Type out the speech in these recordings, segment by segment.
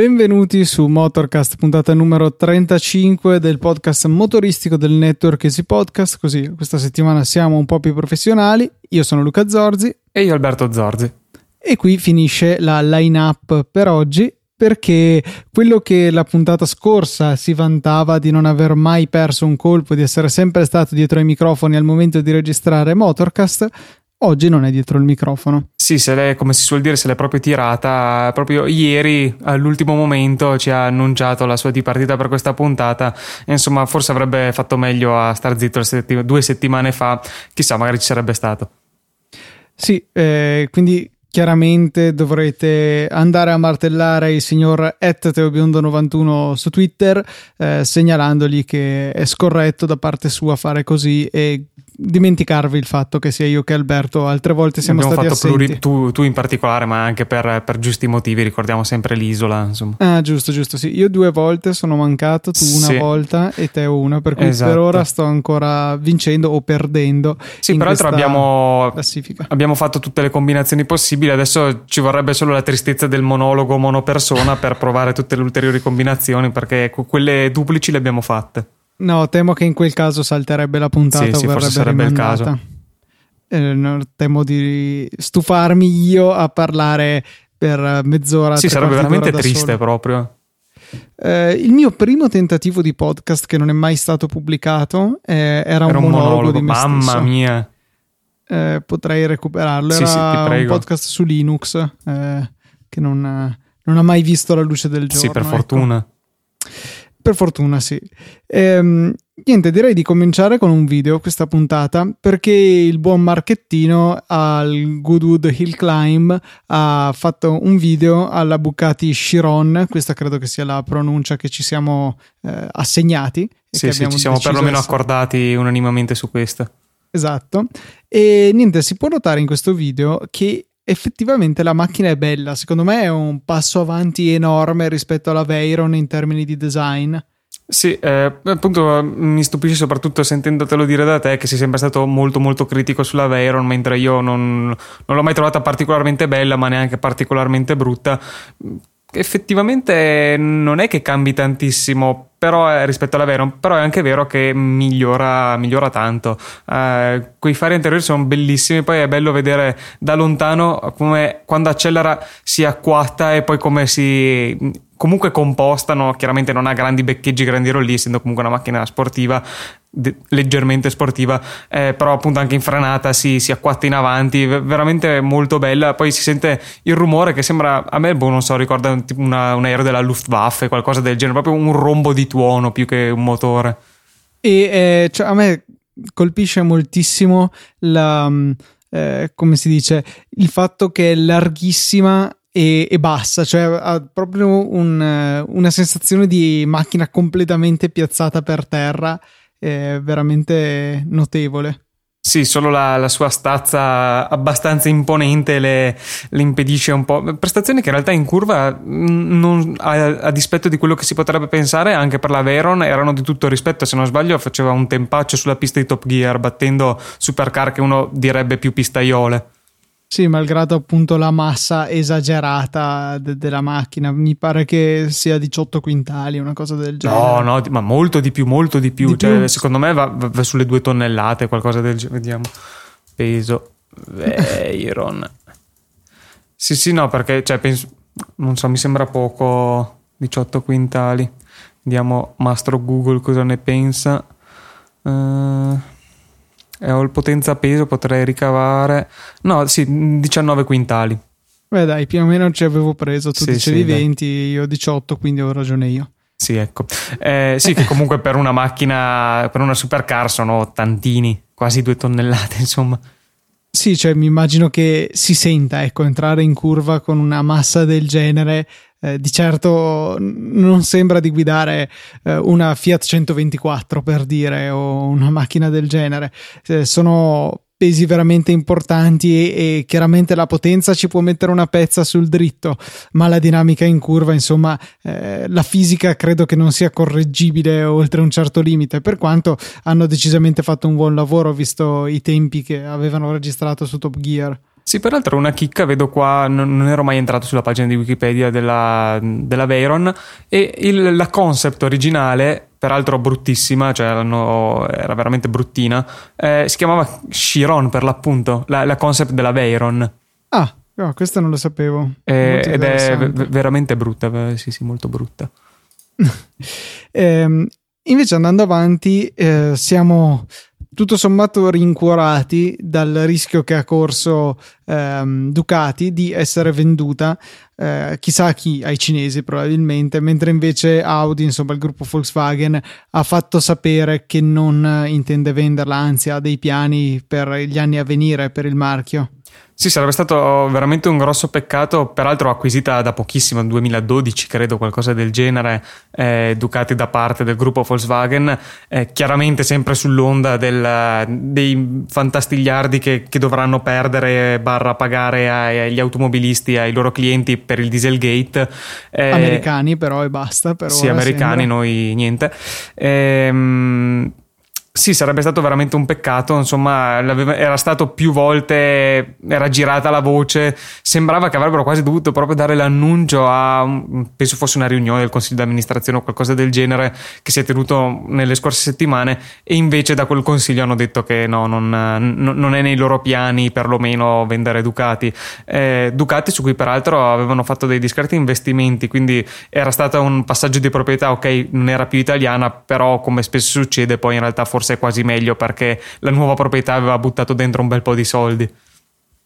Benvenuti su Motorcast, puntata numero 35 del podcast motoristico del network Easy Podcast. Così questa settimana siamo un po' più professionali. Io sono Luca Zorzi. E io Alberto Zorzi. E qui finisce la line-up per oggi perché quello che la puntata scorsa si vantava di non aver mai perso un colpo, di essere sempre stato dietro ai microfoni al momento di registrare Motorcast, oggi non è dietro il microfono. Sì, se lei, come si suol dire, se l'è proprio tirata. Proprio ieri, all'ultimo momento, ci ha annunciato la sua dipartita per questa puntata. E, insomma, forse avrebbe fatto meglio a star zitto settim- due settimane fa. Chissà, magari ci sarebbe stato. Sì, eh, quindi chiaramente dovrete andare a martellare il signor teobiondo91 su Twitter eh, segnalandogli che è scorretto da parte sua fare così e dimenticarvi il fatto che sia io che Alberto altre volte siamo Abbiamo stati fatto assenti. Pluri, tu, tu, in particolare, ma anche per, per, giusti motivi, ricordiamo sempre l'isola. Insomma. Ah, giusto, giusto. Sì, io due volte sono mancato, tu una sì. volta e te una, per cui esatto. per ora sto ancora vincendo o perdendo. Sì, peraltro abbiamo, abbiamo fatto tutte le combinazioni possibili. Adesso ci vorrebbe solo la tristezza del monologo monopersona per provare tutte le ulteriori combinazioni, perché quelle duplici le abbiamo fatte. No, temo che in quel caso salterebbe la puntata sì, sì, verrebbe sarebbe rimandata. il caso. Eh, no, temo di stufarmi io a parlare per mezz'ora. Sì, sarebbe veramente triste solo. proprio. Eh, il mio primo tentativo di podcast che non è mai stato pubblicato eh, era, Era un, monologo, monologo, di me mamma stesso. mia. Eh, potrei recuperarlo. Sì, Era sì, ti un podcast su Linux eh, che non, non ha mai visto la luce del giorno. Sì, per ecco. fortuna. Per fortuna, sì. Ehm, niente, direi di cominciare con un video questa puntata perché il buon Marchettino al Goodwood Hill Climb ha fatto un video alla Bucati Chiron. Questa credo che sia la pronuncia che ci siamo eh, assegnati. Sì, sì, ci siamo perlomeno essere- accordati unanimemente su questo. Esatto. E niente, si può notare in questo video che effettivamente la macchina è bella. Secondo me è un passo avanti enorme rispetto alla Veyron in termini di design. Sì, eh, appunto mi stupisce soprattutto sentendotelo dire da te che sei sempre stato molto molto critico sulla Veyron, mentre io non, non l'ho mai trovata particolarmente bella, ma neanche particolarmente brutta. Effettivamente non è che cambi tantissimo però è- rispetto alla Veyron, però è anche vero che migliora, migliora tanto. Eh, quei fari anteriori sono bellissimi, poi è bello vedere da lontano come quando accelera si acquatta e poi come si comunque compostano, chiaramente non ha grandi beccheggi, grandi rolli, essendo comunque una macchina sportiva, leggermente sportiva, eh, però appunto anche in frenata si, si acquatta in avanti, veramente molto bella. Poi si sente il rumore che sembra, a me, boh, non so, ricorda una- un aereo della Luftwaffe, qualcosa del genere, proprio un rombo di tuono più che un motore. E eh, cioè, a me colpisce moltissimo la, mm, eh, come si dice, il fatto che è larghissima e, e bassa, cioè ha proprio un, eh, una sensazione di macchina completamente piazzata per terra, è veramente notevole. Sì, solo la, la sua stazza abbastanza imponente le, le impedisce un po'. Prestazioni che in realtà in curva, mh, non- a, a dispetto di quello che si potrebbe pensare, anche per la Veyron erano di tutto rispetto. Se non sbaglio, faceva un tempaccio sulla pista di Top Gear, battendo supercar che uno direbbe più pistaiole. Sì, malgrado appunto la massa esagerata de- della macchina, mi pare che sia 18 quintali, una cosa del genere. No, no, ma molto di più, molto di più. Di Cioè, più? Secondo me va, va- sulle due tonnellate, qualcosa del genere. Vediamo. Peso. Veyron. sì, sì, no, perché, cioè, penso, non so, mi sembra poco 18 quintali. Vediamo Mastro Google cosa ne pensa. Eh, e ho il potenza peso, potrei ricavare. No, sì, 19 quintali. Beh dai, più o meno ci avevo preso, tu Sì, dicevi sì, dai. 20, io 18, quindi ho ragione io. Sì, ecco. Eh, sì, che comunque per una macchina, per una supercar sono tantini, quasi due tonnellate, insomma. Sì, cioè mi immagino che si senta, ecco, entrare in curva con una massa del genere. eh, di certo non sembra di guidare eh, una Fiat 124 per dire o una macchina del genere. Eh, sono pesi veramente importanti e, e, chiaramente la potenza ci può mettere una pezza sul dritto, ma la dinamica in curva, insomma, eh, la fisica credo che non sia correggibile oltre un certo limite, per quanto hanno decisamente fatto un buon lavoro visto i tempi che avevano registrato su Top Gear. Sì, peraltro una chicca, vedo qua, non, ero mai entrato sulla pagina di Wikipedia della, della Veyron e il, la concept originale, peraltro bruttissima, cioè era veramente bruttina, eh, si chiamava Chiron per l'appunto, la, la concept della Veyron. Ah, no, questa non lo sapevo. Eh, ed è v- veramente brutta, sì sì, molto brutta. eh, invece andando avanti, eh, siamo tutto sommato rincuorati dal rischio che ha corso ehm, Ducati di essere venduta eh, chissà chi, ai cinesi probabilmente, mentre invece Audi, insomma il gruppo Volkswagen, ha fatto sapere che non intende venderla, anzi ha dei piani per gli anni a venire per il marchio. Sì, sarebbe stato veramente un grosso peccato, peraltro acquisita da pochissimo, 2012 credo, qualcosa del genere, eh, Ducati da parte del gruppo Volkswagen, eh, chiaramente sempre sull'onda del, dei fantastigliardi che, che, dovranno perdere barra pagare agli automobilisti, ai loro clienti per il Dieselgate. Eh, americani però e basta. Per sì, americani, sembra. noi niente. Ehm, sì, sarebbe stato veramente un peccato, insomma, era stato più volte, era girata la voce, sembrava che avrebbero quasi dovuto proprio dare l'annuncio a, penso fosse una riunione del consiglio di amministrazione o qualcosa del genere che si è tenuto nelle scorse settimane e invece da quel consiglio hanno detto che no, non, non è nei loro piani perlomeno vendere Ducati. Eh, Ducati su cui peraltro avevano fatto dei discreti investimenti, quindi era stato un passaggio di proprietà, ok, non era più italiana, però come spesso succede poi in realtà forse forse è quasi meglio perché la nuova proprietà aveva buttato dentro un bel po' di soldi.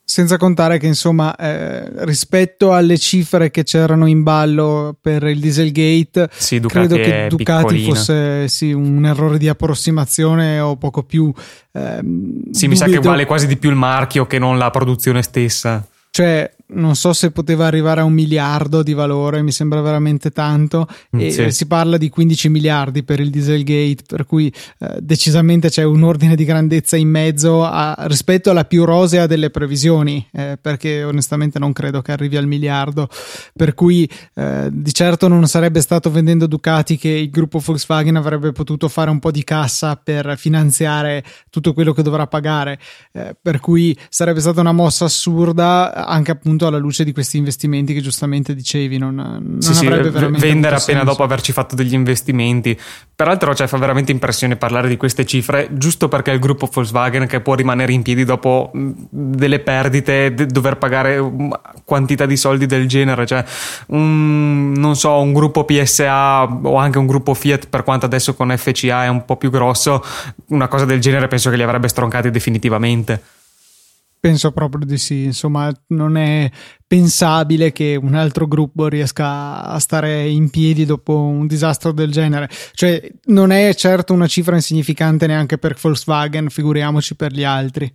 Senza contare che, insomma, eh, rispetto alle cifre che c'erano in ballo per il Dieselgate, sì, credo che Ducati piccolina. fosse sì, un errore di approssimazione o poco più. Ehm, sì, dubido. mi sa che vale quasi di più il marchio che non la produzione stessa. Cioè, non so se poteva arrivare a un miliardo di valore, mi sembra veramente tanto. Mm, e sì. si parla di 15 miliardi per il Dieselgate, per cui eh, decisamente c'è un ordine di grandezza in mezzo a, rispetto alla più rosea delle previsioni, eh, perché onestamente non credo che arrivi al miliardo. Per cui eh, di certo non sarebbe stato vendendo Ducati che il gruppo Volkswagen avrebbe potuto fare un po' di cassa per finanziare tutto quello che dovrà pagare. Eh, per cui sarebbe stata una mossa assurda anche appunto appunto alla luce di questi investimenti che giustamente dicevi non, non sì, sì, vendere appena senso. dopo averci fatto degli investimenti peraltro cioè, fa veramente impressione parlare di queste cifre giusto perché il gruppo Volkswagen che può rimanere in piedi dopo delle perdite dover pagare quantità di soldi del genere cioè un, non so un gruppo PSA o anche un gruppo Fiat per quanto adesso con FCA è un po' più grosso una cosa del genere penso che li avrebbe stroncati definitivamente Penso proprio di sì, insomma non è pensabile che un altro gruppo riesca a stare in piedi dopo un disastro del genere. Cioè non è certo una cifra insignificante neanche per Volkswagen, figuriamoci per gli altri.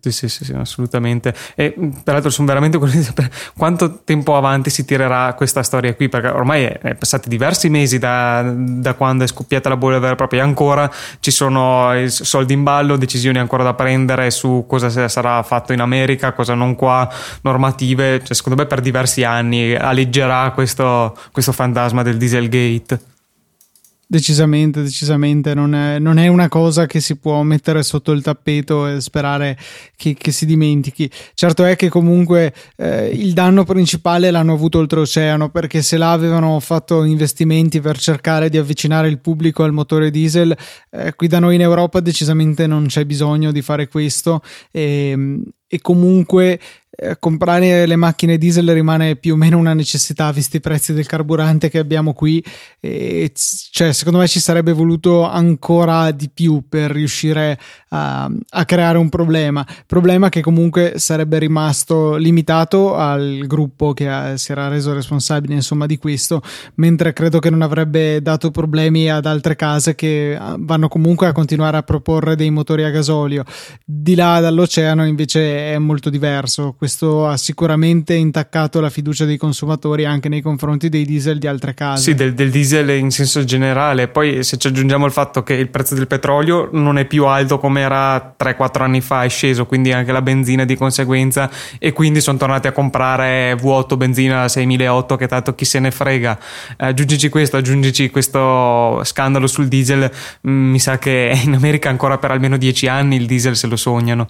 Sì, sì, sì, sì, assolutamente. E peraltro sono veramente curioso di sapere quanto tempo avanti si tirerà questa storia qui, perché ormai è, è passati diversi mesi da, da, quando è scoppiata la bolla vera e propria ancora ci sono soldi in ballo, decisioni ancora da prendere su cosa sarà fatto in America, cosa non qua, normative. Cioè, secondo me per diversi anni alleggerà questo, questo fantasma del Dieselgate. Decisamente, decisamente, non è, non è, una cosa che si può mettere sotto il tappeto e sperare che, che si dimentichi. Certo è che comunque eh, il danno principale l'hanno avuto oltreoceano perché se là avevano fatto investimenti per cercare di avvicinare il pubblico al motore diesel, eh, qui da noi in Europa decisamente non c'è bisogno di fare questo e, e comunque eh, comprare le macchine diesel rimane più o meno una necessità visti i prezzi del carburante che abbiamo qui. E cioè secondo me ci sarebbe voluto ancora di più per riuscire a, a creare un problema problema che comunque sarebbe rimasto limitato al gruppo che ha, si era reso responsabile insomma di questo mentre credo che non avrebbe dato problemi ad altre case che ah, vanno comunque a continuare a proporre dei motori a gasolio di là dall'oceano invece è molto diverso questo ha sicuramente intaccato la fiducia dei consumatori anche nei confronti dei diesel di altre case. Sì, del, del diesel in senso generale. Poi se ci aggiungiamo il fatto che il prezzo del petrolio non è più alto come Panamera 3-4 anni fa è sceso, quindi anche la benzina di conseguenza e quindi sono tornati a comprare V8 benzina 6008 che tanto chi se ne frega. Aggiungici questo, aggiungici questo scandalo sul diesel, mm, mi sa che in America ancora per almeno 10 anni il diesel se lo sognano.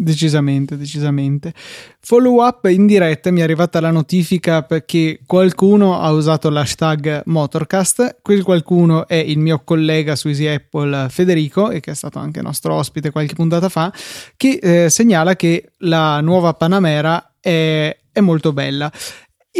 Decisamente, decisamente. Follow up in diretta mi è arrivata la notifica perché qualcuno ha usato l'hashtag Motorcast. Quel qualcuno è il mio collega su Easy Apple Federico, e che è stato anche nostro ospite qualche puntata fa, che eh, segnala che la nuova Panamera è, è molto bella.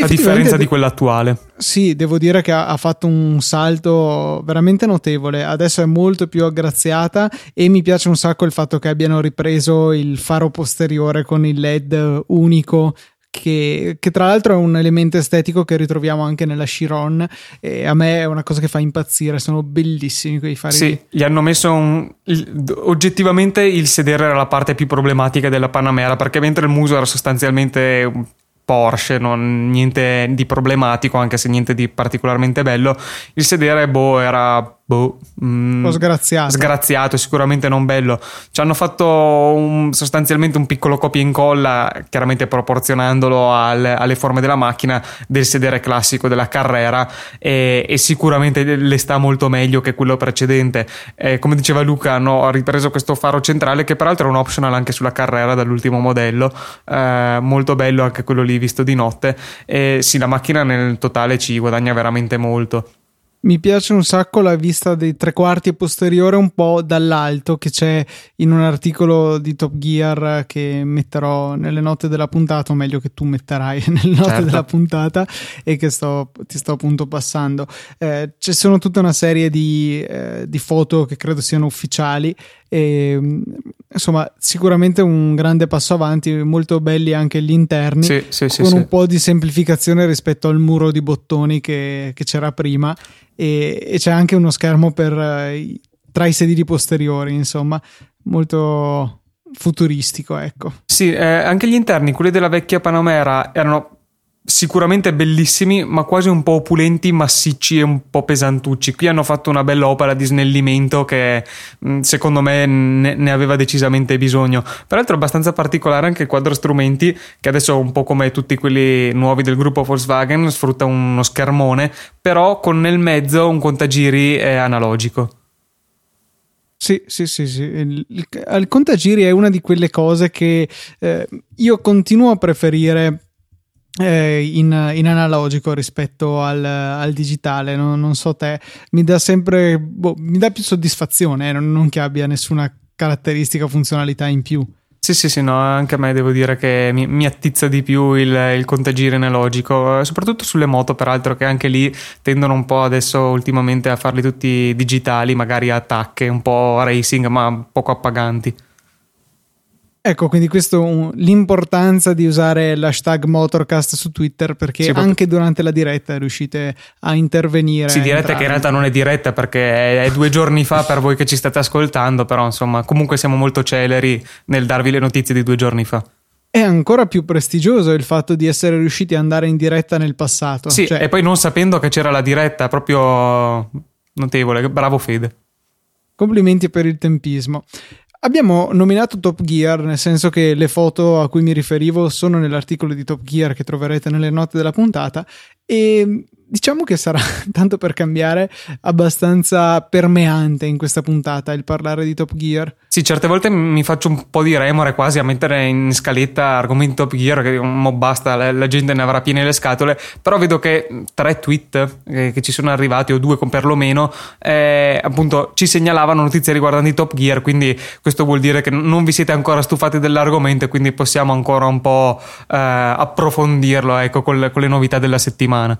A differenza di quella attuale. Sì, devo dire che ha, ha, fatto un salto veramente notevole. Adesso è molto più aggraziata e mi piace un sacco il fatto che abbiano ripreso il faro posteriore con il LED unico. Che, che tra l'altro è un elemento estetico che ritroviamo anche nella Chiron e a me è una cosa che fa impazzire sono bellissimi quei fari sì, gli hanno messo un, oggettivamente il sedere era la parte più problematica della Panamera perché mentre il muso era sostanzialmente Porsche, non, niente di problematico, anche se niente di particolarmente bello. Il sedere, boh, era boh, mm, sgraziato. Sgraziato, sicuramente non bello. Ci hanno fatto un, sostanzialmente un piccolo copia e incolla, chiaramente proporzionandolo al, alle forme della macchina del sedere classico della Carrera e, e sicuramente le sta molto meglio che quello precedente. Eh, come diceva Luca, hanno ripreso questo faro centrale che peraltro è un optional anche sulla Carrera dall'ultimo modello, eh, molto bello anche quello lì visto di notte. E sì, la macchina nel totale ci guadagna veramente molto. Mi piace un sacco la vista dei tre quarti posteriore un po' dall'alto che c'è in un articolo di Top Gear che metterò nelle note della puntata, o meglio che tu metterai nelle note certo. della puntata e che sto, ti sto appunto passando. Eh, ci sono tutta una serie di, eh, di foto che credo siano ufficiali e, insomma, sicuramente un grande passo avanti, molto belli anche gli interni, sì, sì, con sì, un po' di semplificazione rispetto al muro di bottoni che, che c'era prima e, e, c'è anche uno schermo per, eh, tra i sedili posteriori, insomma, molto futuristico, ecco. Sì, eh, anche gli interni, quelli della vecchia Panamera, erano sicuramente bellissimi, ma quasi un po' opulenti, massicci e un po' pesantucci. Qui hanno fatto una bella opera di snellimento che mm, secondo me ne, aveva decisamente bisogno. Peraltro abbastanza particolare anche il quadro strumenti, che adesso un po' come tutti quelli nuovi del gruppo Volkswagen sfrutta uno schermone, però con nel mezzo un contagiri analogico. Sì, sì, sì, sì. Il, il, il, contagiri è una di quelle cose che eh, io continuo a preferire eh, in, in, analogico rispetto al, al digitale, non, non, so te, mi dà sempre, boh, mi dà più soddisfazione, eh, non, non che abbia nessuna caratteristica o funzionalità in più. Sì, sì, sì, no, anche a me devo dire che mi, mi attizza di più il, il contagire analogico, soprattutto sulle moto, peraltro, che anche lì tendono un po' adesso ultimamente a farli tutti digitali, magari a tacche, un po' racing, ma poco appaganti. Ecco, quindi questo l'importanza di usare l'hashtag Motorcast su Twitter perché sì, anche durante la diretta riuscite a intervenire. Sì, diretta che in realtà non è diretta perché è due giorni fa per voi che ci state ascoltando, però insomma comunque siamo molto celeri nel darvi le notizie di due giorni fa. È ancora più prestigioso il fatto di essere riusciti ad andare in diretta nel passato. Sì, cioè... e poi non sapendo che c'era la diretta, proprio notevole, bravo Fede. Complimenti per il tempismo. Abbiamo nominato Top Gear, nel senso che le foto a cui mi riferivo sono nell'articolo di Top Gear che troverete nelle note della puntata e diciamo che sarà, tanto per cambiare, abbastanza permeante in questa puntata il parlare di Top Gear. Sì, certe volte mi faccio un po' di remore quasi a mettere in scaletta argomenti Top Gear, che mo basta, la, gente ne avrà piene le scatole, però vedo che tre tweet eh, che ci sono arrivati, o due con perlomeno, eh, appunto ci segnalavano notizie riguardanti Top Gear, quindi questo vuol dire che non vi siete ancora stufati dell'argomento e quindi possiamo ancora un po' eh, approfondirlo, ecco, con con le novità della settimana.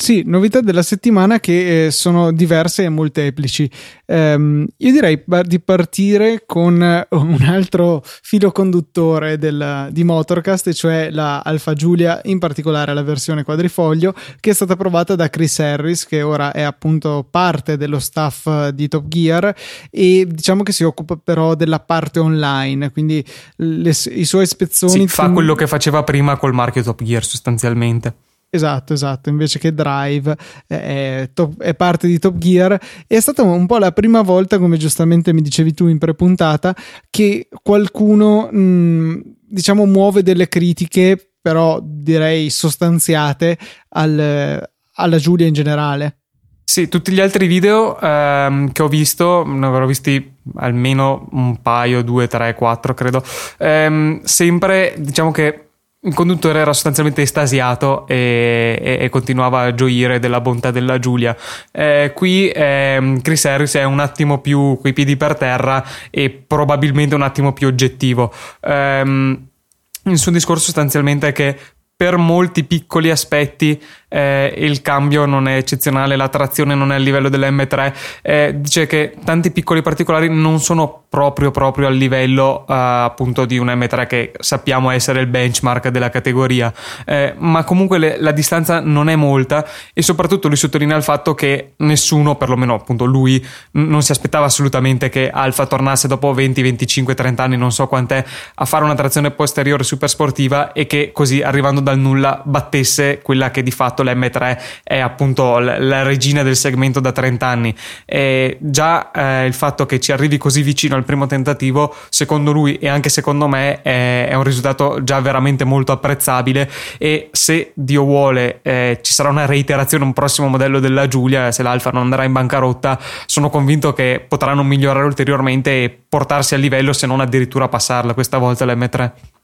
Sì, novità della settimana che eh, sono diverse e molteplici. Um, io direi di partire con eh, un altro filo conduttore del, di Motorcast, cioè la Alfa Giulia, in particolare la versione quadrifoglio, che è stata provata da Chris Harris, che ora è appunto parte dello staff di Top Gear e diciamo che si occupa però della parte online, quindi le, i suoi spezzoni. Sì, fa quello che faceva prima col marchio Top Gear sostanzialmente. Esatto, esatto, invece che Drive è, top, è, parte di Top Gear. È stata un po' la prima volta, come giustamente mi dicevi tu in prepuntata, che qualcuno, mh, diciamo, muove delle critiche, però direi sostanziate, al, alla Giulia in generale. Sì, tutti gli altri video ehm, che ho visto, ne avrò visti almeno un paio, due, tre, quattro, credo. Ehm, sempre, diciamo che il conduttore era sostanzialmente estasiato e, e, e, continuava a gioire della bontà della Giulia. Eh, qui eh, Chris Harris è un attimo più coi piedi per terra e probabilmente un attimo più oggettivo. Eh, il suo discorso sostanzialmente è che per molti piccoli aspetti eh, il cambio non è eccezionale, la trazione non è a livello dell'M3, eh, dice che tanti piccoli particolari non sono proprio proprio al livello uh, appunto di un M3 che sappiamo essere il benchmark della categoria, eh, ma comunque le, la distanza non è molta e soprattutto lui sottolinea il fatto che nessuno, perlomeno appunto lui, n- non si aspettava assolutamente che Alfa tornasse dopo 20, 25, 30 anni, non so quant'è, a fare una trazione posteriore super sportiva e che così arrivando dal nulla battesse quella che di fatto fatto l'M3 è appunto la regina del segmento da 30 anni e già eh, il fatto che ci arrivi così vicino al primo tentativo secondo lui e anche secondo me è, è un risultato già veramente molto apprezzabile. E se Dio vuole eh, ci sarà una reiterazione un prossimo modello della Giulia se l'Alfa non andrà in bancarotta sono convinto che potranno migliorare ulteriormente e portarsi a livello se non addirittura passarla questa volta l'M3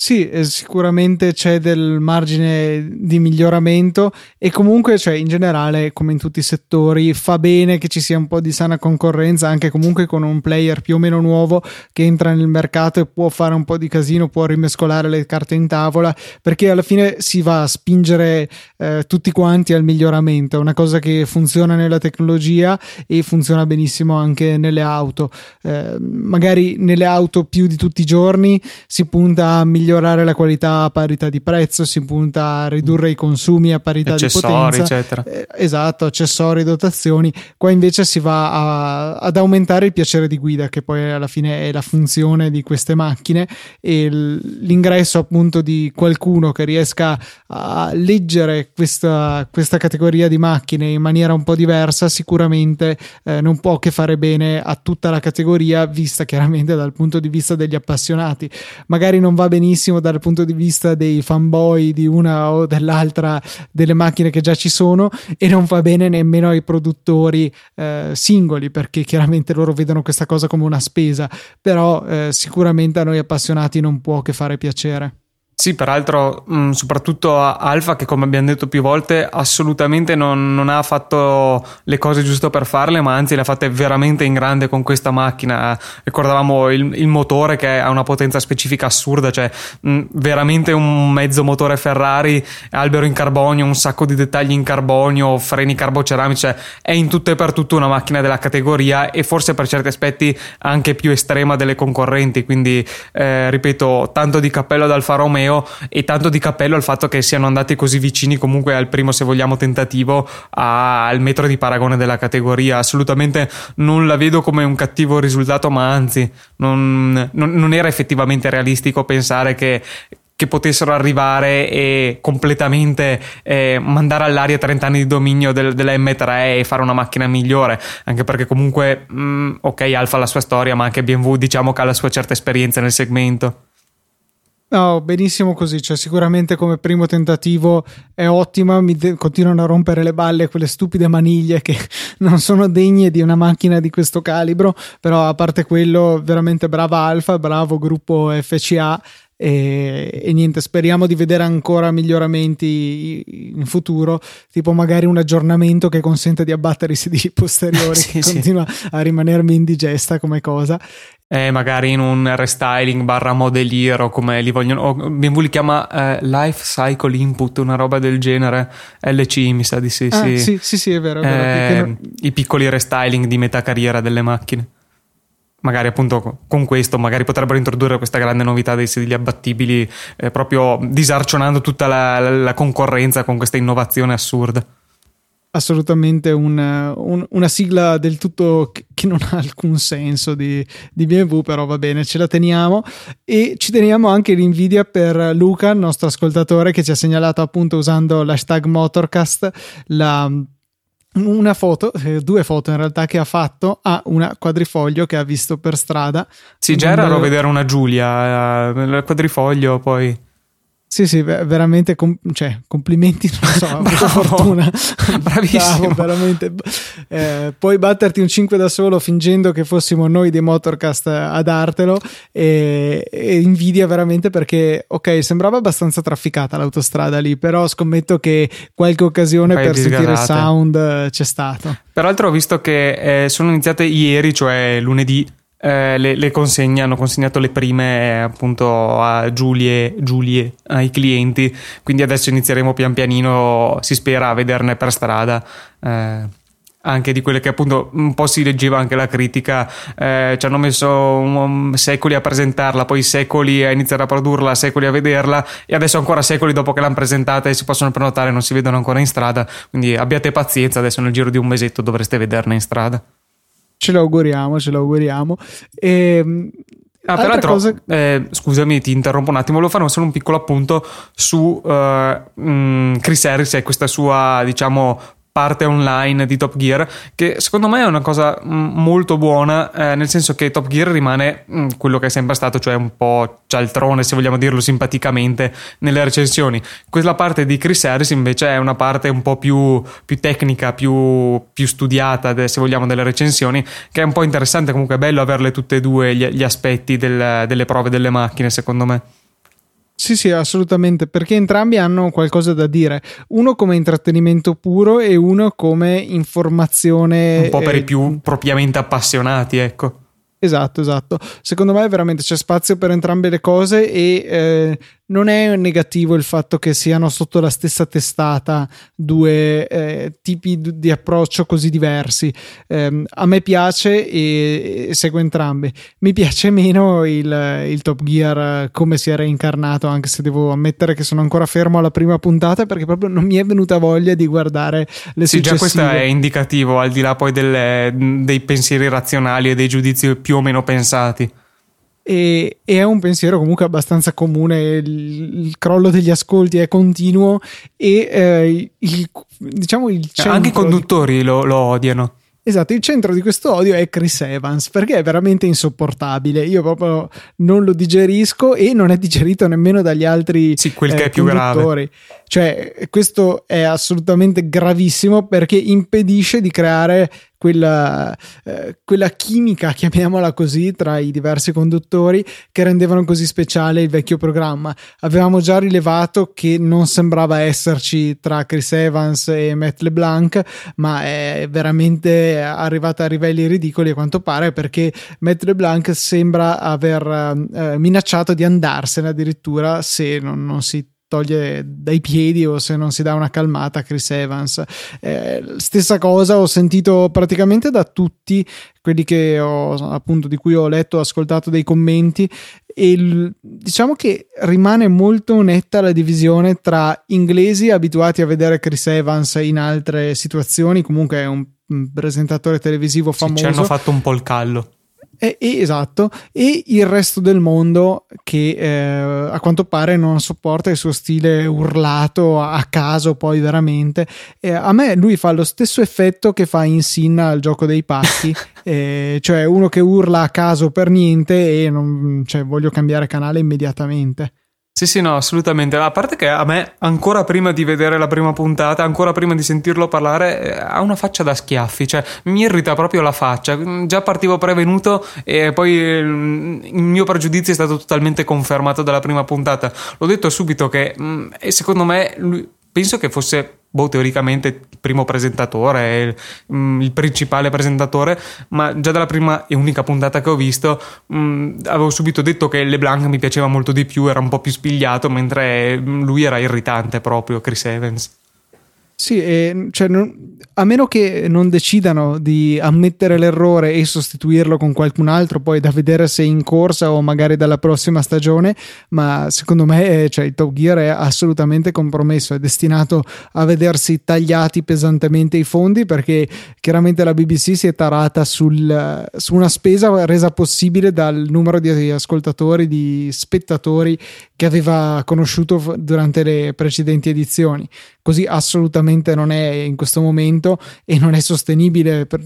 sì, eh, sicuramente c'è del margine di miglioramento e comunque, cioè, in generale, come in tutti i settori, fa bene che ci sia un po' di sana concorrenza, anche comunque con un player più o meno nuovo che entra nel mercato e può fare un po' di casino, può rimescolare le carte in tavola, perché alla fine si va a spingere eh, tutti quanti al miglioramento. È una cosa che funziona nella tecnologia e funziona benissimo anche nelle auto. Eh, magari nelle auto più di tutti i giorni si punta a migliorare migliorare la qualità a parità di prezzo, si punta a ridurre i consumi a parità di potenza. Eccetera. Eh, esatto, accessori, dotazioni. Qua invece si va a, ad aumentare il piacere di guida, che poi alla fine è la funzione di queste macchine e l'ingresso appunto di qualcuno che riesca a leggere questa, questa categoria di macchine in maniera un po' diversa sicuramente eh, non può che fare bene a tutta la categoria vista chiaramente dal punto di vista degli appassionati. Magari non va benissimo benissimo dal punto di vista dei fanboy di una o dell'altra delle macchine che già ci sono e non fa bene nemmeno ai produttori eh, singoli perché chiaramente loro vedono questa cosa come una spesa però eh, sicuramente a noi appassionati non può che fare piacere. Sì, peraltro, mh, mm, soprattutto Alfa, che come abbiamo detto più volte, assolutamente non, non, ha fatto le cose giusto per farle, ma anzi le ha fatte veramente in grande con questa macchina. Ricordavamo il, il motore che ha una potenza specifica assurda, cioè mh, mm, veramente un mezzo motore Ferrari, albero in carbonio, un sacco di dettagli in carbonio, freni carboceramici, cioè è in tutto e per tutto una macchina della categoria e forse per certi aspetti anche più estrema delle concorrenti. Quindi, eh, ripeto, tanto di cappello ad Alfa Romeo torneo e tanto di cappello al fatto che siano andati così vicini comunque al primo se vogliamo tentativo a, al metro di paragone della categoria assolutamente non la vedo come un cattivo risultato ma anzi non, non, non era effettivamente realistico pensare che che potessero arrivare e completamente eh, mandare all'aria 30 anni di dominio del, della M3 e fare una macchina migliore, anche perché comunque, mh, mm, ok, Alfa ha la sua storia, ma anche BMW diciamo che ha la sua certa esperienza nel segmento. No, benissimo così, cioè sicuramente come primo tentativo è ottima, mi de- continuano a rompere le balle quelle stupide maniglie che non sono degne di una macchina di questo calibro, però a parte quello veramente brava Alfa, bravo gruppo FCA e, e, niente, speriamo di vedere ancora miglioramenti in futuro, tipo magari un aggiornamento che consente di abbattere i sedili posteriori, sì, che sì. continua a rimanermi indigesta come cosa. Eh, magari in un restyling barra modeliero come li vogliono, o BMW li chiama eh, Life Cycle Input, una roba del genere, LC mi sa di sì. Ah, sì. sì, sì, sì, è vero. È vero eh, I piccoli restyling di metà carriera delle macchine magari appunto con questo magari potrebbero introdurre questa grande novità dei sedili abbattibili eh, proprio disarcionando tutta la, la, concorrenza con questa innovazione assurda. Assolutamente un, un, una sigla del tutto che non ha alcun senso di, di BMW, però va bene, ce la teniamo. E ci teniamo anche l'invidia per Luca, il nostro ascoltatore, che ci ha segnalato appunto usando l'hashtag Motorcast la una foto, eh, due foto in realtà che ha fatto a una quadrifoglio che ha visto per strada. Sì, già era a vedere una Giulia, eh, il quadrifoglio poi. Sì, sì, veramente com- cioè, complimenti, non so, Bravo. fortuna. Bravissimo. Veramente. Eh, puoi batterti un 5 da solo fingendo che fossimo noi dei Motorcast a dartelo e, e invidia veramente perché, ok, sembrava abbastanza trafficata l'autostrada lì, però scommetto che qualche occasione per sentire il sound eh, c'è stato. Peraltro ho visto che eh, sono iniziate ieri, cioè lunedì, eh, le, le, consegne, hanno consegnato le prime appunto a Giulie, Giulie, ai clienti, quindi adesso inizieremo pian pianino, si spera, a vederne per strada. Eh, anche di quelle che appunto un po' si leggeva anche la critica, eh, ci hanno messo um, secoli a presentarla, poi secoli a iniziare a produrla, secoli a vederla e adesso ancora secoli dopo che l'hanno presentata e si possono prenotare non si vedono ancora in strada, quindi abbiate pazienza, adesso nel giro di un mesetto dovreste vederla in strada. Ce l'auguriamo, ce l'auguriamo. E, ehm, Ah, peraltro, cosa... eh, scusami, ti interrompo un attimo. Volevo fare solo un piccolo appunto su uh, mm, Chris Harris e questa sua, diciamo, parte online di Top Gear, che secondo me è una cosa mm, molto buona, eh, nel senso che Top Gear rimane mm, quello che è sempre stato, cioè un po' cialtrone, se vogliamo dirlo simpaticamente, nelle recensioni. Quella parte di Chris Harris invece è una parte un po' più, più tecnica, più, più studiata, se vogliamo, delle recensioni, che è un po' interessante, comunque è bello averle tutte e due gli, gli aspetti del, delle prove delle macchine, secondo me. Sì, sì, assolutamente, perché entrambi hanno qualcosa da dire. Uno come intrattenimento puro e uno come informazione. Un po' per eh, i più propriamente appassionati, ecco. Esatto, esatto. Secondo me veramente c'è spazio per entrambe le cose e eh, non è negativo il fatto che siano sotto la stessa testata due eh, tipi di approccio così diversi. Eh, a me piace e, e, seguo entrambi. Mi piace meno il, il, Top Gear come si è reincarnato, anche se devo ammettere che sono ancora fermo alla prima puntata perché proprio non mi è venuta voglia di guardare le sì, successive. Già questo è indicativo, al di là poi delle, dei pensieri razionali e dei giudizi più o meno pensati e, e, è un pensiero comunque abbastanza comune. Il, il crollo degli ascolti è continuo e eh, il, diciamo il Anche i conduttori di... lo, lo odiano. Esatto, il centro di questo odio è Chris Evans perché è veramente insopportabile. Io proprio non lo digerisco e non è digerito nemmeno dagli altri sì, quel eh, che è più grave. Cioè, questo è assolutamente gravissimo perché impedisce di creare quella, eh, quella chimica, chiamiamola così, tra i diversi conduttori che rendevano così speciale il vecchio programma. Avevamo già rilevato che non sembrava esserci tra Chris Evans e Matt LeBlanc, ma è veramente arrivata a livelli ridicoli a quanto pare perché Matt LeBlanc sembra aver eh, minacciato di andarsene addirittura se non, non si toglie dai piedi o se non si dà una calmata Chris Evans. Eh, stessa cosa ho sentito praticamente da tutti quelli che ho appunto di cui ho letto, ascoltato dei commenti e il, diciamo che rimane molto netta la divisione tra inglesi abituati a vedere Chris Evans in altre situazioni, comunque è un presentatore televisivo famoso. Sì, ci hanno fatto un po' il callo. E, e, esatto, e il resto del mondo che eh, a quanto pare non sopporta il suo stile urlato a, a caso, poi veramente. Eh, a me lui fa lo stesso effetto che fa in Sinna al gioco dei pacchi, eh, cioè uno che urla a caso per niente e non, cioè, voglio cambiare canale immediatamente. Sì, sì, no, assolutamente. A parte che a me, ancora prima di vedere la prima puntata, ancora prima di sentirlo parlare, eh, ha una faccia da schiaffi. Cioè, mi irrita proprio la faccia. Mm, già partivo prevenuto e poi mm, il mio pregiudizio è stato totalmente confermato dalla prima puntata. L'ho detto subito che, mm, secondo me, lui, penso che fosse boh, teoricamente il primo presentatore, il, mm, il, principale presentatore, ma già dalla prima e unica puntata che ho visto mh, mm, avevo subito detto che LeBlanc mi piaceva molto di più, era un po' più spigliato, mentre mm, lui era irritante proprio, Chris Evans. Sì, e, cioè, non, a meno che non decidano di ammettere l'errore e sostituirlo con qualcun altro, poi da vedere se in corsa o magari dalla prossima stagione, ma secondo me eh, cioè, il Top Gear è assolutamente compromesso, è destinato a vedersi tagliati pesantemente i fondi perché chiaramente la BBC si è tarata sul, su una spesa resa possibile dal numero di ascoltatori, di spettatori che aveva conosciuto durante le precedenti edizioni. Così assolutamente non è in questo momento e non è sostenibile. Per,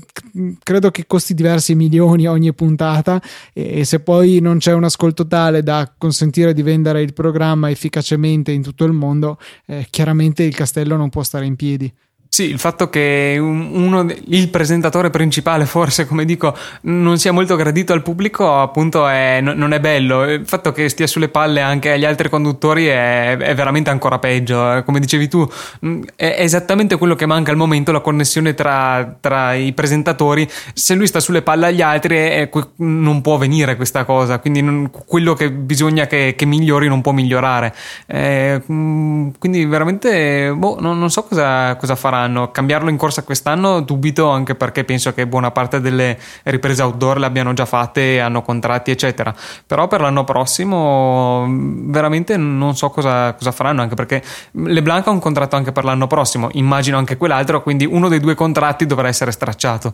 credo che costi diversi milioni ogni puntata e se poi non c'è un ascolto tale da consentire di vendere il programma efficacemente in tutto il mondo, eh, chiaramente il castello non può stare in piedi. Sì, il fatto che uno, il presentatore principale, forse come dico, non sia molto gradito al pubblico, appunto, è, non è bello. Il fatto che stia sulle palle anche agli altri conduttori è, è veramente ancora peggio. Come dicevi tu, mm, è esattamente quello che manca al momento, la connessione tra, tra i presentatori. Se lui sta sulle palle agli altri, è, non può venire questa cosa. Quindi non, quello che bisogna che, che, migliori non può migliorare. Eh, mm, quindi veramente, boh, non, non so cosa, cosa farà faranno. Cambiarlo in corsa quest'anno dubito anche perché penso che buona parte delle riprese outdoor le abbiano già fatte, hanno contratti eccetera. Però per l'anno prossimo veramente non so cosa, cosa faranno anche perché LeBlanc ha un contratto anche per l'anno prossimo, immagino anche quell'altro, quindi uno dei due contratti dovrà essere stracciato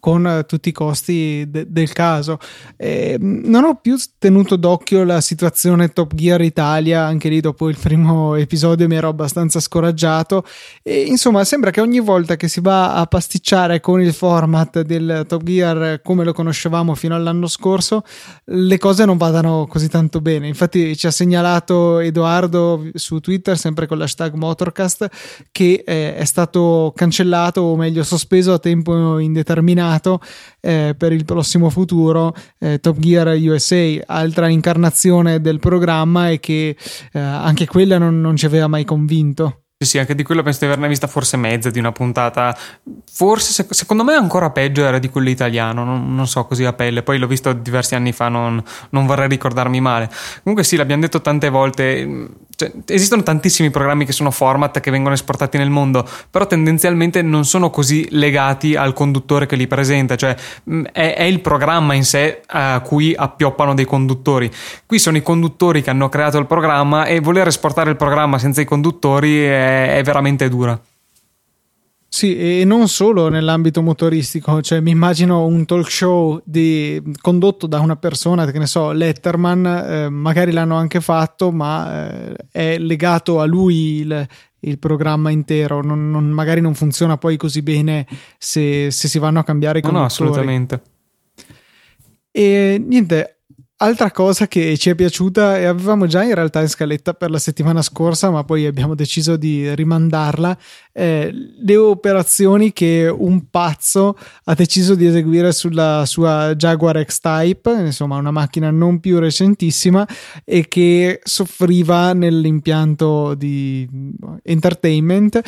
con tutti i costi de- del caso. Eh, non ho più tenuto d'occhio la situazione Top Gear Italia, anche lì dopo il primo episodio mi ero abbastanza scoraggiato. E, insomma, sembra che ogni volta che si va a pasticciare con il format del Top Gear come lo conoscevamo fino all'anno scorso, le cose non vadano così tanto bene. Infatti, ci ha segnalato Edoardo su Twitter, sempre con l'hashtag Motorcast, che eh, è stato cancellato o meglio sospeso a tempo indeterminato nominato eh, per il prossimo futuro eh, Top Gear USA, altra incarnazione del programma e che eh, anche quella non, non ci aveva mai convinto. Sì, anche di quello penso di averne vista forse mezza di una puntata. Forse, secondo me, ancora peggio era di quello italiano. Non, non so così a pelle. Poi l'ho visto diversi anni fa, non, non vorrei ricordarmi male. Comunque, sì, l'abbiamo detto tante volte. Cioè, esistono tantissimi programmi che sono format che vengono esportati nel mondo, però tendenzialmente non sono così legati al conduttore che li presenta. Cioè, è, è il programma in sé a cui appioppano dei conduttori. Qui sono i conduttori che hanno creato il programma e voler esportare il programma senza i conduttori è è, veramente dura. Sì, e non solo nell'ambito motoristico, cioè mi immagino un talk show di, condotto da una persona, che ne so, Letterman, eh, magari l'hanno anche fatto, ma eh, è legato a lui il, il programma intero, non, non, magari non funziona poi così bene se, se si vanno a cambiare i conduttori. No, no assolutamente. E niente, Altra cosa che ci è piaciuta e avevamo già in realtà in scaletta per la settimana scorsa, ma poi abbiamo deciso di rimandarla, eh, le operazioni che un pazzo ha deciso di eseguire sulla sua Jaguar X-Type, insomma una macchina non più recentissima e che soffriva nell'impianto di entertainment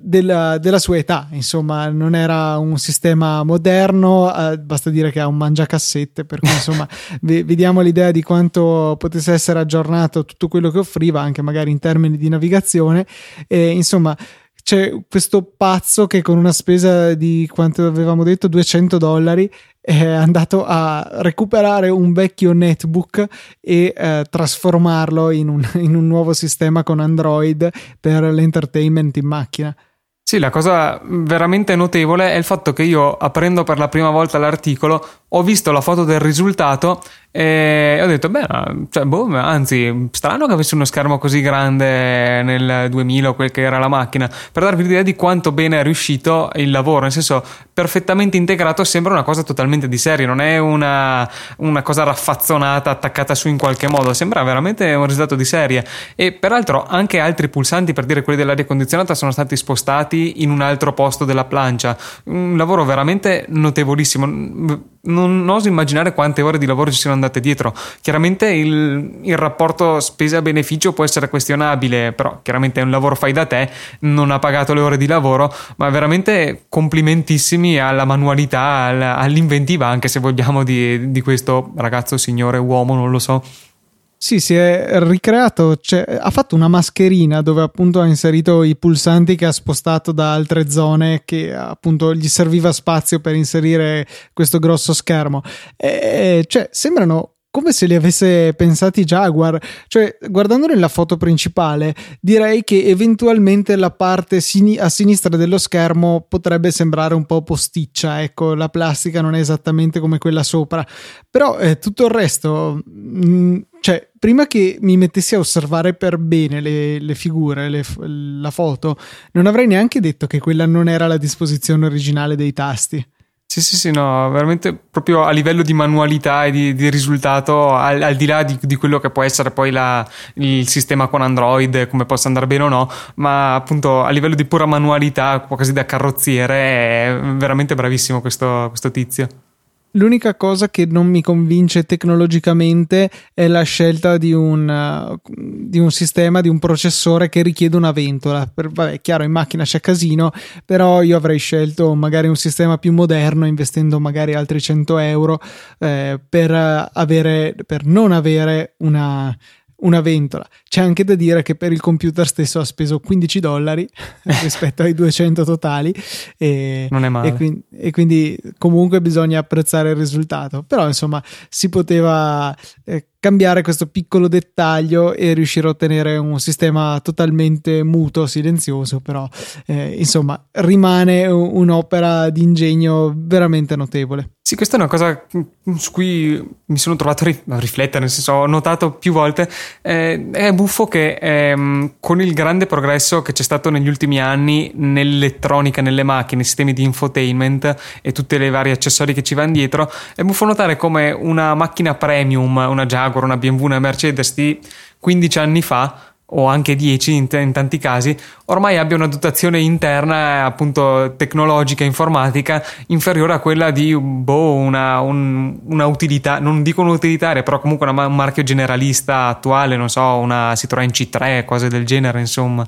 della, della sua età, insomma non era un sistema moderno, eh, basta dire che ha un mangiacassette, per cui insomma vediamo diamo l'idea di quanto potesse essere aggiornato tutto quello che offriva, anche magari in termini di navigazione. E, insomma, c'è questo pazzo che con una spesa di quanto avevamo detto 200 dollari è andato a recuperare un vecchio netbook e eh, trasformarlo in un, in un nuovo sistema con Android per l'entertainment in macchina. Sì, la cosa veramente notevole è il fatto che io, aprendo per la prima volta l'articolo, ho visto la foto del risultato e ho detto, beh, cioè, boh, anzi, strano che avesse uno schermo così grande nel 2000 o quel che era la macchina, per darvi l'idea di quanto bene è riuscito il lavoro, nel senso, perfettamente integrato, sembra una cosa totalmente di serie, non è una, una cosa raffazzonata, attaccata su in qualche modo, sembra veramente un risultato di serie. E peraltro anche altri pulsanti, per dire quelli dell'aria condizionata, sono stati spostati in un altro posto della plancia. Un lavoro veramente notevolissimo non oso immaginare quante ore di lavoro ci siano andate dietro. Chiaramente il, il rapporto spesa-beneficio può essere questionabile, però chiaramente è un lavoro fai da te, non ha pagato le ore di lavoro, ma veramente complimentissimi alla manualità, all'inventiva, anche se vogliamo, di, di questo ragazzo, signore, uomo, non lo so. Sì, si è ricreato, cioè, ha fatto una mascherina dove appunto ha inserito i pulsanti che ha spostato da altre zone che appunto gli serviva spazio per inserire questo grosso schermo. E, cioè, sembrano come se li avesse pensati Jaguar. Cioè, guardando nella foto principale, direi che eventualmente la parte sini- a sinistra dello schermo potrebbe sembrare un po' posticcia. Ecco, la plastica non è esattamente come quella sopra. Però eh, tutto il resto. Mh, mm, cioè, prima che mi mettessi a osservare per bene le, le figure, le, la foto, non avrei neanche detto che quella non era la disposizione originale dei tasti. Sì, sì, sì, no, veramente proprio a livello di manualità e di, di risultato, al, al, di là di, di, quello che può essere poi la, il sistema con Android, come possa andare bene o no, ma appunto a livello di pura manualità, quasi da carrozziere, è veramente bravissimo questo, questo tizio. L'unica cosa che non mi convince tecnologicamente è la scelta di un, uh, di un sistema, di un processore che richiede una ventola. Per, vabbè, chiaro, in macchina c'è casino, però io avrei scelto magari un sistema più moderno, investendo magari altri 100 euro eh, per, avere, per non avere una, una ventola. C'è anche da dire che per il computer stesso ha speso 15 dollari rispetto ai 200 totali. E, non è male. E quindi, e quindi, comunque bisogna apprezzare il risultato. Però insomma si poteva eh, cambiare questo piccolo dettaglio e riuscire a ottenere un sistema totalmente muto, silenzioso. Però eh, insomma rimane un'opera di ingegno veramente notevole. Sì, questa è una cosa su cui mi sono trovato a riflettere, nel senso ho notato più volte, eh, è buffo che ehm, con il grande progresso che c'è stato negli ultimi anni nell'elettronica, nelle macchine, nei sistemi di infotainment e tutti i vari accessori che ci vanno dietro, è buffo notare come una macchina premium, una Jaguar, una BMW, una Mercedes di 15 anni fa o anche 10 in, t- in, tanti casi, ormai abbia una dotazione interna appunto tecnologica, informatica inferiore a quella di boh, una, un, una utilità, non dico un'utilitaria, però comunque una, un marchio generalista attuale, non so, una Citroen C3, cose del genere, insomma.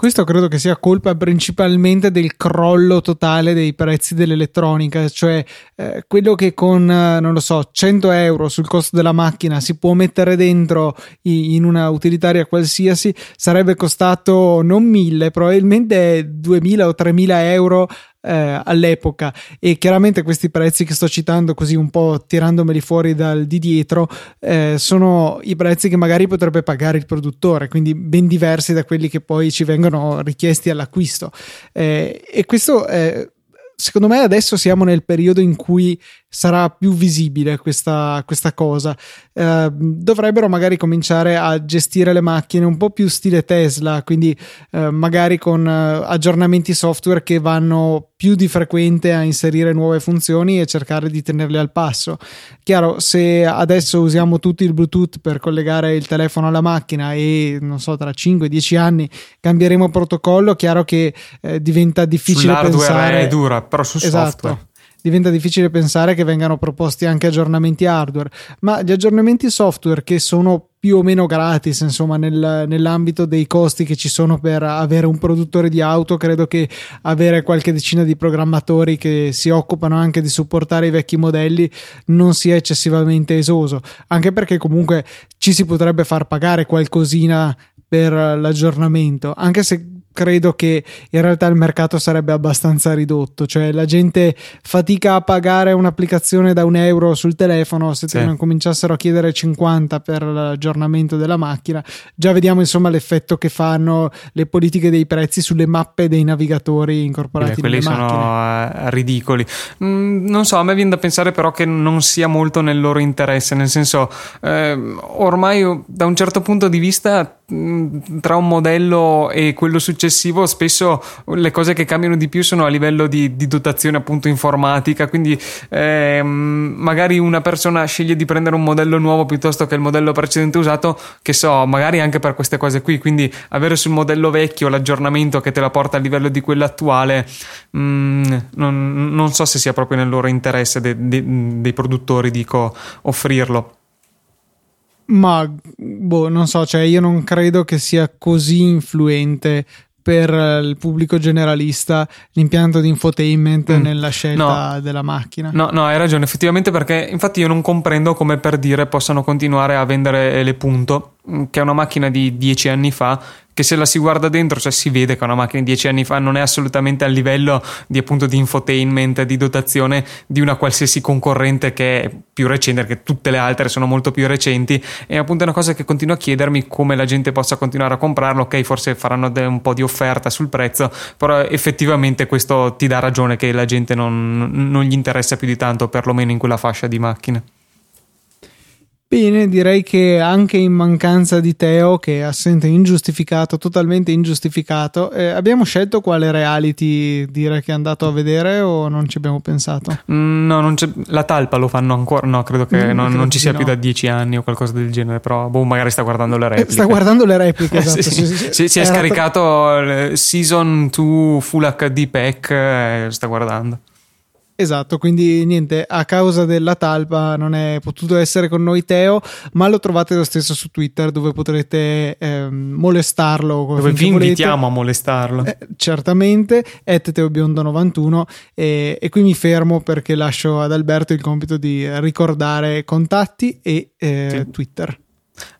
Questo credo che sia colpa principalmente del crollo totale dei prezzi dell'elettronica, cioè eh, quello che con, eh, non lo so, 100 euro sul costo della macchina si può mettere dentro in una utilitaria qualsiasi sarebbe costato non 1000, probabilmente 2000 o 3000 euro eh, all'epoca. E chiaramente questi prezzi che sto citando così un po' tirandomeli fuori dal di dietro eh, sono i prezzi che magari potrebbe pagare il produttore quindi ben diversi da quelli che poi ci vengono richiesti all'acquisto. Eh, e questo secondo me adesso siamo nel periodo in cui sarà più visibile questa, questa cosa. Eh, dovrebbero magari cominciare a gestire le macchine un po' più stile Tesla, quindi eh, magari con eh, aggiornamenti software che vanno più di frequente a inserire nuove funzioni e cercare di tenerle al passo. Chiaro, se adesso usiamo tutti il Bluetooth per collegare il telefono alla macchina e non so, tra 5-10 anni cambieremo protocollo, chiaro che eh, diventa difficile Sull'hardware pensare... è dura, però su esatto. software diventa difficile pensare che vengano proposti anche aggiornamenti hardware, ma gli aggiornamenti software che sono più o meno gratis, insomma, nel, nell'ambito dei costi che ci sono per avere un produttore di auto, credo che avere qualche decina di programmatori che si occupano anche di supportare i vecchi modelli non sia eccessivamente esoso, anche perché comunque ci si potrebbe far pagare qualcosina per l'aggiornamento, anche se credo che in realtà il mercato sarebbe abbastanza ridotto, cioè la gente fatica a pagare un'applicazione da un euro sul telefono, se sì. non cominciassero a chiedere 50 per l'aggiornamento della macchina, già vediamo insomma l'effetto che fanno le politiche dei prezzi sulle mappe dei navigatori incorporati eh, quelli sono uh, ridicoli. Mm, non so, a me viene da pensare però che non sia molto nel loro interesse, nel senso eh, ormai da un certo punto di vista tra un modello e quello successivo spesso le cose che cambiano di più sono a livello di, di dotazione appunto informatica, quindi ehm, magari una persona sceglie di prendere un modello nuovo piuttosto che il modello precedente usato, che so, magari anche per queste cose qui, quindi avere sul modello vecchio l'aggiornamento che te la porta a livello di quello attuale, mm, non, non, so se sia proprio nel loro interesse de, de, dei produttori, dico, offrirlo. Ma boh, non so, cioè io non credo che sia così influente per il pubblico generalista l'impianto di infotainment mm. nella scelta no. della macchina. No, no, hai ragione, effettivamente perché infatti io non comprendo come per dire possano continuare a vendere le punto, che è una macchina di dieci anni fa che se la si guarda dentro, cioè si vede che una macchina di dieci anni fa non è assolutamente a livello di appunto di infotainment, di dotazione di una qualsiasi concorrente che è più recente, perché tutte le altre sono molto più recenti. E appunto è una cosa che continuo a chiedermi come la gente possa continuare a comprarlo. Ok, forse faranno un po' di offerta sul prezzo, però effettivamente questo ti dà ragione che la gente non, non gli interessa più di tanto, perlomeno in quella fascia di macchine. Bene, direi che anche in mancanza di Teo, che è assente ingiustificato, totalmente ingiustificato, eh, abbiamo scelto quale reality dire che è andato a vedere o non ci abbiamo pensato? Mm, no, non c'è, la talpa lo fanno ancora, no, credo che mm, non, credo non, ci sia no. più da dieci anni o qualcosa del genere, però boh, magari sta guardando le repliche. Sta guardando le repliche, esatto. sì, sì, sì, si è scaricato Season 2 Full HD Pack, eh, sta guardando. Esatto, quindi niente, a causa della talpa non è potuto essere con noi Teo, ma lo trovate lo stesso su Twitter dove potrete eh, molestarlo. Dove vi invitiamo a molestarlo. Eh, certamente, teobiondo91 e, e, qui mi fermo perché lascio ad Alberto il compito di ricordare contatti e eh, sì. Twitter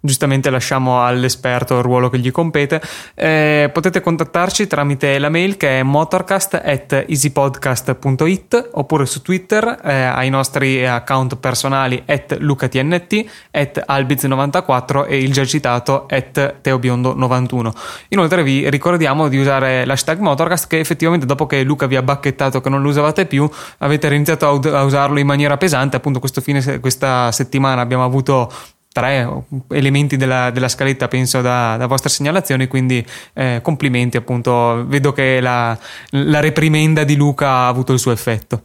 giustamente lasciamo all'esperto il ruolo che gli compete. Eh, potete contattarci tramite la mail che è motorcast.easypodcast.it oppure su Twitter eh, ai nostri account personali at lucatnt, at albiz94 e il già citato at teobiondo91. Inoltre vi ricordiamo di usare l'hashtag motorcast che effettivamente dopo che Luca vi ha bacchettato che non lo usavate più avete iniziato a, usarlo in maniera pesante. Appunto fine, questa settimana abbiamo avuto tre elementi della, della scaletta penso da, da, vostre segnalazioni quindi eh, complimenti appunto. Vedo che la, la reprimenda di Luca ha avuto il suo effetto.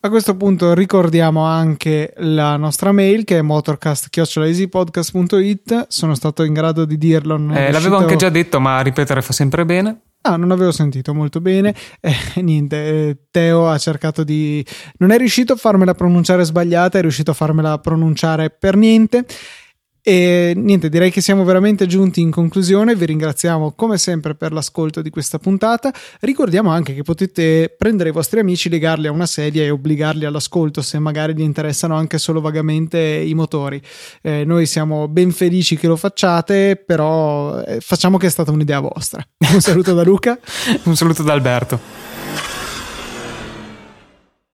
A questo punto ricordiamo anche la nostra mail che è motorcast.easypodcast.it sono stato in grado di dirlo eh, l'avevo anche già detto ma ripetere fa sempre bene Ah, non avevo sentito molto bene. Eh, niente, eh, Teo ha cercato di. Non è riuscito a farmela pronunciare sbagliata, è riuscito a farmela pronunciare per niente. E niente, direi che siamo veramente giunti in conclusione. Vi ringraziamo come sempre per l'ascolto di questa puntata. Ricordiamo anche che potete prendere i vostri amici, legarli a una sedia e obbligarli all'ascolto se magari gli interessano anche solo vagamente i motori. Eh, noi siamo ben felici che lo facciate, però eh, facciamo che è stata un'idea vostra. Un saluto da Luca. Un saluto da Alberto.